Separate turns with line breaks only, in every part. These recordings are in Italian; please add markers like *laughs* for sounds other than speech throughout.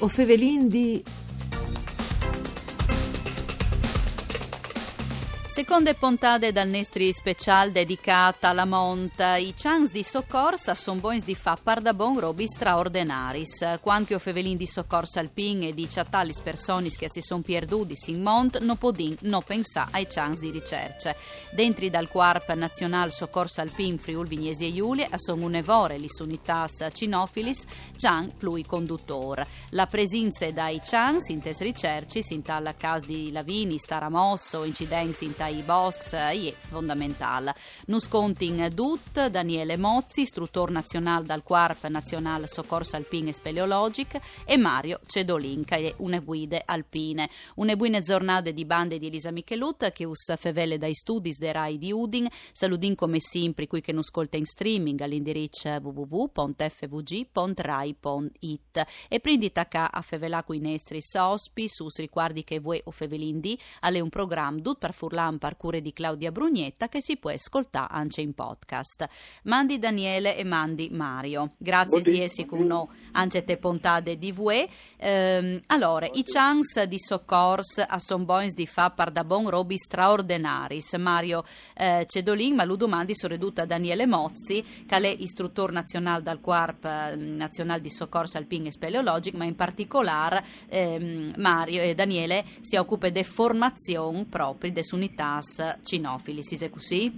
O fevelin di...
Seconde puntate dal Nestri special dedicata alla monta. I chance di soccorsa son bons di fa pardabon robi straordinaris. Quanti o fevelin di soccorsa alpin e di ciatalis personis che si son perduti in mont, no podin no pensà ai chance di ricerca. Dentri dal Quarp Nazional Soccorsa Alpin Friul Vignesi e Giulia son un'evore lis unitas cinofilis, cian plui conduttor. La presenza dai chance in tes ricercis in tal cas di Lavini, Staramosso, incidenzi in i Boscs è fondamentale. Nus contin Dut, Daniele Mozzi, istruttore nazionale dal Quarp Nazionale Soccorso Alpin e Speleologic e Mario Cedolin, che è une guide alpine. Une buone giornate di bande di Elisa Michelut che us fevele dai studi de Rai di Udin, saludin come sempre qui che nus colta in streaming all'indirizzo www.fvg.rai.it e prendita ca a fevelà qui nestri sospi sus riguardi che voi o fevelindi alle un programma dut per furlan parcure di Claudia Brugnetta che si può ascoltare anche in podcast. Mandi Daniele e mandi Mario. Grazie di essi con anche te pontate di voi. Ehm, allora, i chance di soccors a son boins di fa par da bon robi straordinaris. Mario eh, Cedolin, ma lo domandi sono ridotta Daniele Mozzi, che è istruttore nazionale dal Quarp eh, Nazionale di Soccorso Alpin e Speleologic, ma in particolare ehm, Mario e Daniele si occupa di formazione proprio di unità Nas cinofili, si è così?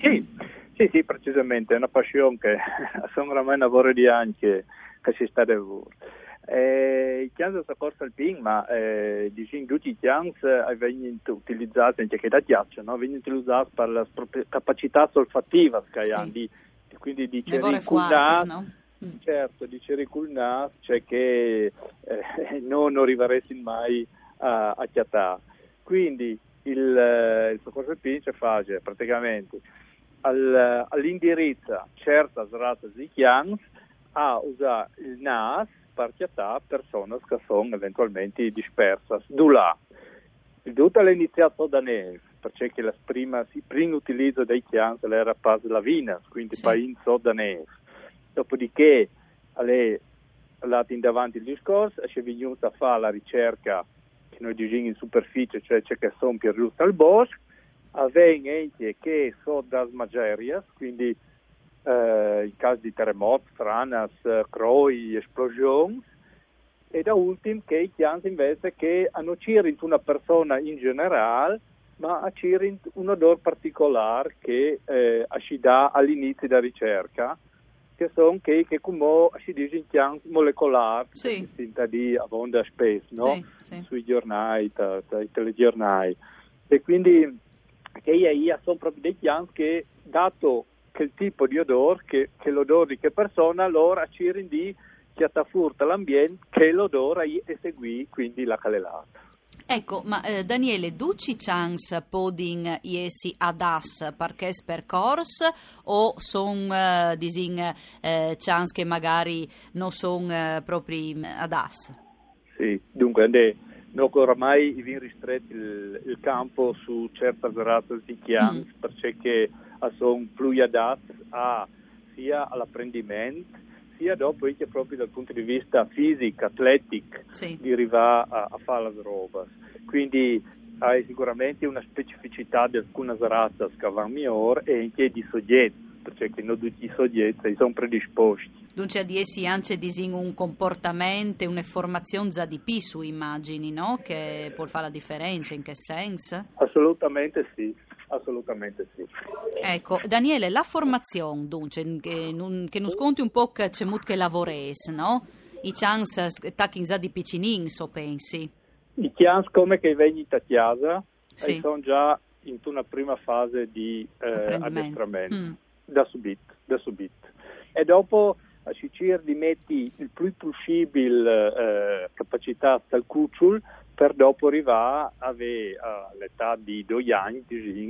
Sì, sì, sì, precisamente, è una passione che *laughs* sono ormai lavoro di anni che, che si sta devo. Eh, I chians del soccorso alpin, ma eh, diciamo tutti i chians eh, vengono utilizzati anche che da ghiaccio, no? vengono utilizzati per la capacità solfativa che sì. di, quindi di
cericulnare, no?
mm. certo, di cericulnare, cioè che eh, *laughs* non arriveresti mai a, a chiatare. Quindi il, eh, il soccorso alpino fa praticamente al, all'indirizzo certa srata di chians a usare il NAS chiattare persone che sono eventualmente disperse. Dula. Il tutto è iniziato da neve, perché la prima, il primo utilizzo dei chians era per la vina, quindi sì. in da neve. Dopodiché, è andato in davanti il discorso, è venuto a fare la ricerca che noi diciamo in superficie, cioè c'è che sono più giusto al bosco, avviene anche che sono das magerias, quindi eh, in caso di terremoti, franas, croi, esplosioni, e da ultimo che i chianti invece che hanno cirint una persona in generale, ma a cirint un odore particolare che eh, si dà all'inizio della ricerca, che sono che, che come si dice in chiaro molecolare,
sì.
distinta di abbonda spesso, no?
Sì, sì.
Sui giornali, dai telegiornali. E quindi che sono proprio dei chians che, dato che il tipo di odore, che, che l'odore di che persona, allora ci rendi che furta l'ambiente, che l'odore è seguì quindi la calelata.
Ecco, ma eh, Daniele, duci chance poding iesi adas parches per cors o son eh, disin eh, chance che magari non sono eh, proprio adas?
Sì, dunque, ande, no, oramai viene ristretto il, il, campo su certe razze di chians mm. perché sono più adatti a, sia all'apprendimento sia dopo anche proprio dal punto di vista fisico, atletico, sì. di arrivare a, a fare le robe. Quindi hai sicuramente una specificità di alcune razze che vanno migliore e anche di soggetti, perché non tutti i soggetti sono predisposti.
Dunque di essi anche un comportamento, una formazione già di più su immagini, no? Che può fare la differenza, in che senso?
Assolutamente sì, assolutamente sì.
Ecco, Daniele, la formazione, dunque, che non, che non sconti un po' che c'è molto che lavores, no? I chance tacchi già di piccinin, so pensi?
I chians come che vengono a casa sì. sono già in una prima fase di eh, addestramento, mm. da subito, da subito. E dopo a Sicir di metti il più possibile eh, capacità dal cucciol per dopo arrivare avere all'età di due anni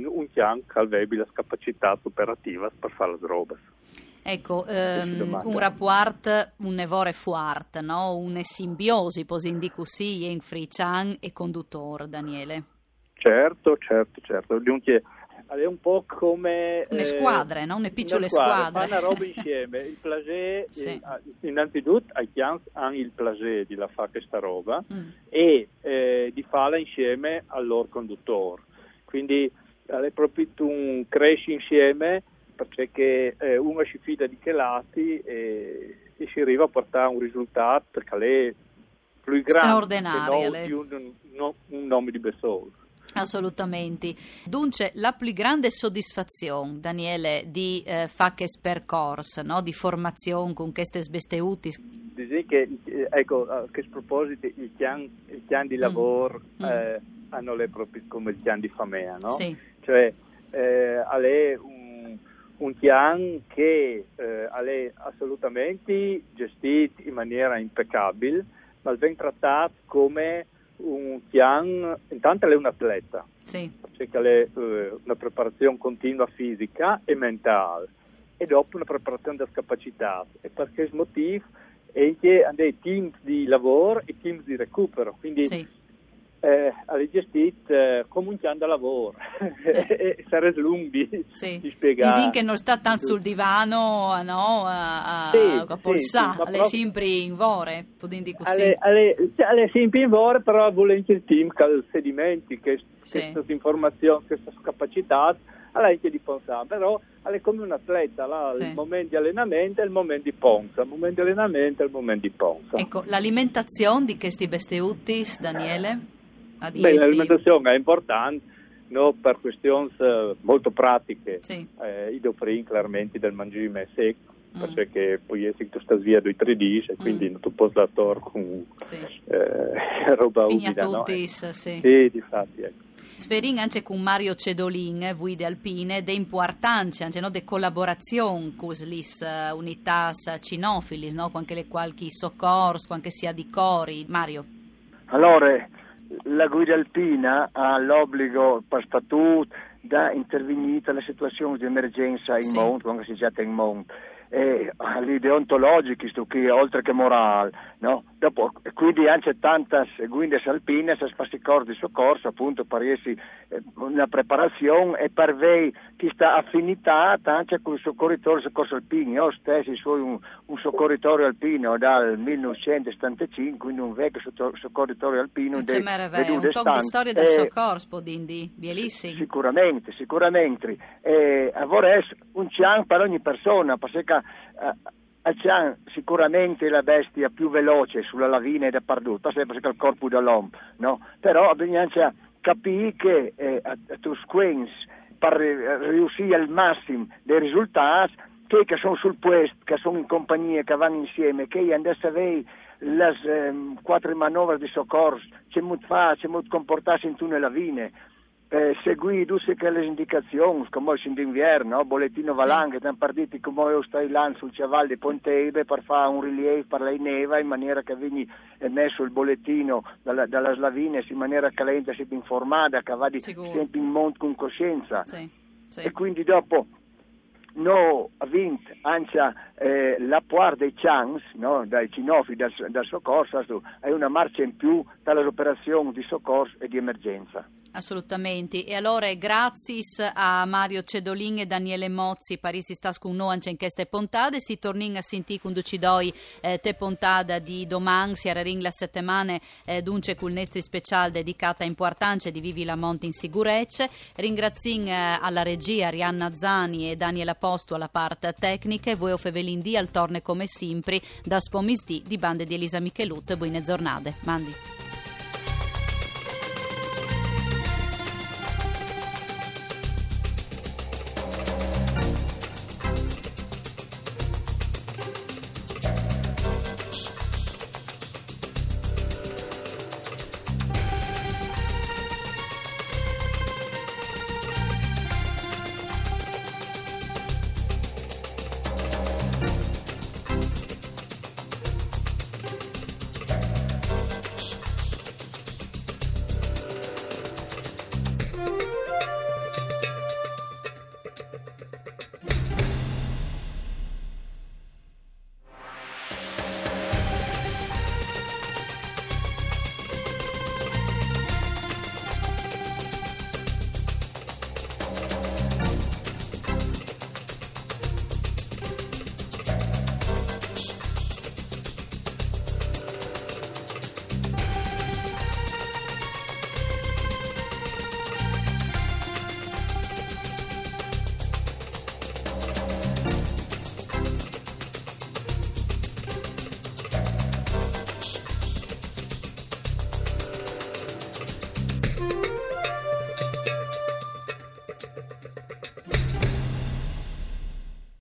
un chian che avrebbe la capacità operativa per fare le robe.
Ecco, ehm, un rapport, un nevore fuart, no? una simbiosi, posi in frician e conduttore, Daniele.
Certo, certo, certo. Dunque, è un po' come...
Le
eh,
squadre, no? Une piccole
squadre.
squadre.
Fanno roba insieme. Il plagé, *laughs*
Sì.
eh, innanzitutto, ai chians hanno il plagé di la fare questa roba
Mm.
e eh, di farla insieme al loro conduttore. Quindi è proprio un cresci insieme perché eh, uno si fida di che lati e, e si arriva a portare un risultato che è più grande che non
le-
di un, no- un nome di Bessol.
Assolutamente. Dunque, la più grande soddisfazione, Daniele, di eh, Faches Percorse, no? di formazione con queste sbesteutis.
Dici che, eh, ecco, a che proposito, i chian, di
Mm.
lavoro
Mm.
eh, hanno le proprie come il chian di famea, no?
Sì.
Cioè, eh, è un, un chian che eh, è assolutamente gestito in maniera impeccabile, ma viene trattato come un chian, intanto è un atleta,
Sì.
perché è eh, una preparazione continua fisica e mentale e dopo una preparazione delle capacità e per questo motivo è che hanno dei team di lavoro e team di recupero quindi
sì.
Eh, è gestito eh, come un da lavoro *laughs* e sarebbe lunghi
Sì.
di spiegare
Disin che non sta tanto sul divano, no? A, a,
Sì,
a
sì,
polsà,
sì, ma
le
proprio-
sempre in vore, potendo così.
alle, alle, alle sempre in vore però volendo il team che ha sedimenti che
Sì.
queste informazioni queste capacità alla anche di pensare però è come un atleta là,
Sì.
il momento di allenamento e il momento di ponza il momento di allenamento e il momento di ponza
Ecco, l'alimentazione di questi besteutis, Daniele? A
Beh, l'alimentazione è importante no, per questioni eh, molto pratiche.
Sì.
Eh, io offro chiaramente del mangime secco,
Mm.
perché poi essi tu stai via tre dici e quindi
Mm.
non tu puoi la con
Sì.
eh, *laughs* roba umida. No?
Pignatutis, sì.
Sì, difatti, ecco.
Sferin anche con Mario Cedolin, eh, guide alpine, de importanza anche no, de collaborazione con le unità cinofilis, no, anche le qualche soccors, anche sia di cori. Mario.
Allora, la guida alpina ha l'obbligo per statuto di intervenire nelle situazioni di emergenza in
Sì.
mondo, quando si già in mondo. E gli deontologici, oltre che morale, no? Dopo, quindi anche tante guide alpine si spassi di soccorso, appunto, per essi eh, una preparazione e per voi chi sta affinità anche con il soccorritore soccorso alpini. Io stesso sono un, un soccorritore alpino dal 1975, quindi un vecchio soccorritore alpino.
C'è
de-
un po' di storia del
E-
soccorso, podindi, bielissimi.
Sicuramente, sicuramente. Eh, vorrei un cian per ogni persona, perché eh, il cian sicuramente la bestia più veloce sulla lavina e da perduto, perché è il corpo dell'uomo, no? Però bisogna capire che eh, a, a tu squens per eh, riuscire al massimo dei risultati, che, che sono sul puesto, che sono in compagnia, che vanno insieme, che adesso avei le ehm, quattro manovre di soccorso, c'è molto fare, c'è molto comportarsi in tutte le lavine, eh, seguì tutte le indicazioni, come il d'inverno, no? bollettino valanghe, sì. partiti come io stai là sul Ciaval di Ponteibe per fare un rilievo per la neva in maniera che vieni emesso il bollettino dalla, dalla Slavina in maniera che lei sia informata, che vada sempre in mondo con coscienza.
Sì, sì.
E quindi dopo no, ha vinto anche eh, la poire dei chans, no, dai cinofi, dal, dal soccorso, è una marcia in più dalle operazioni di soccorso e di emergenza.
Assolutamente. E allora grazie a Mario Cedolin e Daniele Mozzi, Parisi stas con noi anche in queste puntate. Si torna a sentire con Ducidoi eh, te puntata di domani, si ring la settimana eh, dunque col nostro speciale dedicata a importanza di Vivi la Monte in sicurezza. Ringrazio eh, alla regia Arianna Zani e Daniela Posto alla parte tecnica e voi o al torne come sempre da Spomisdi di bande di Elisa Michelut. Buone giornate. Mandi.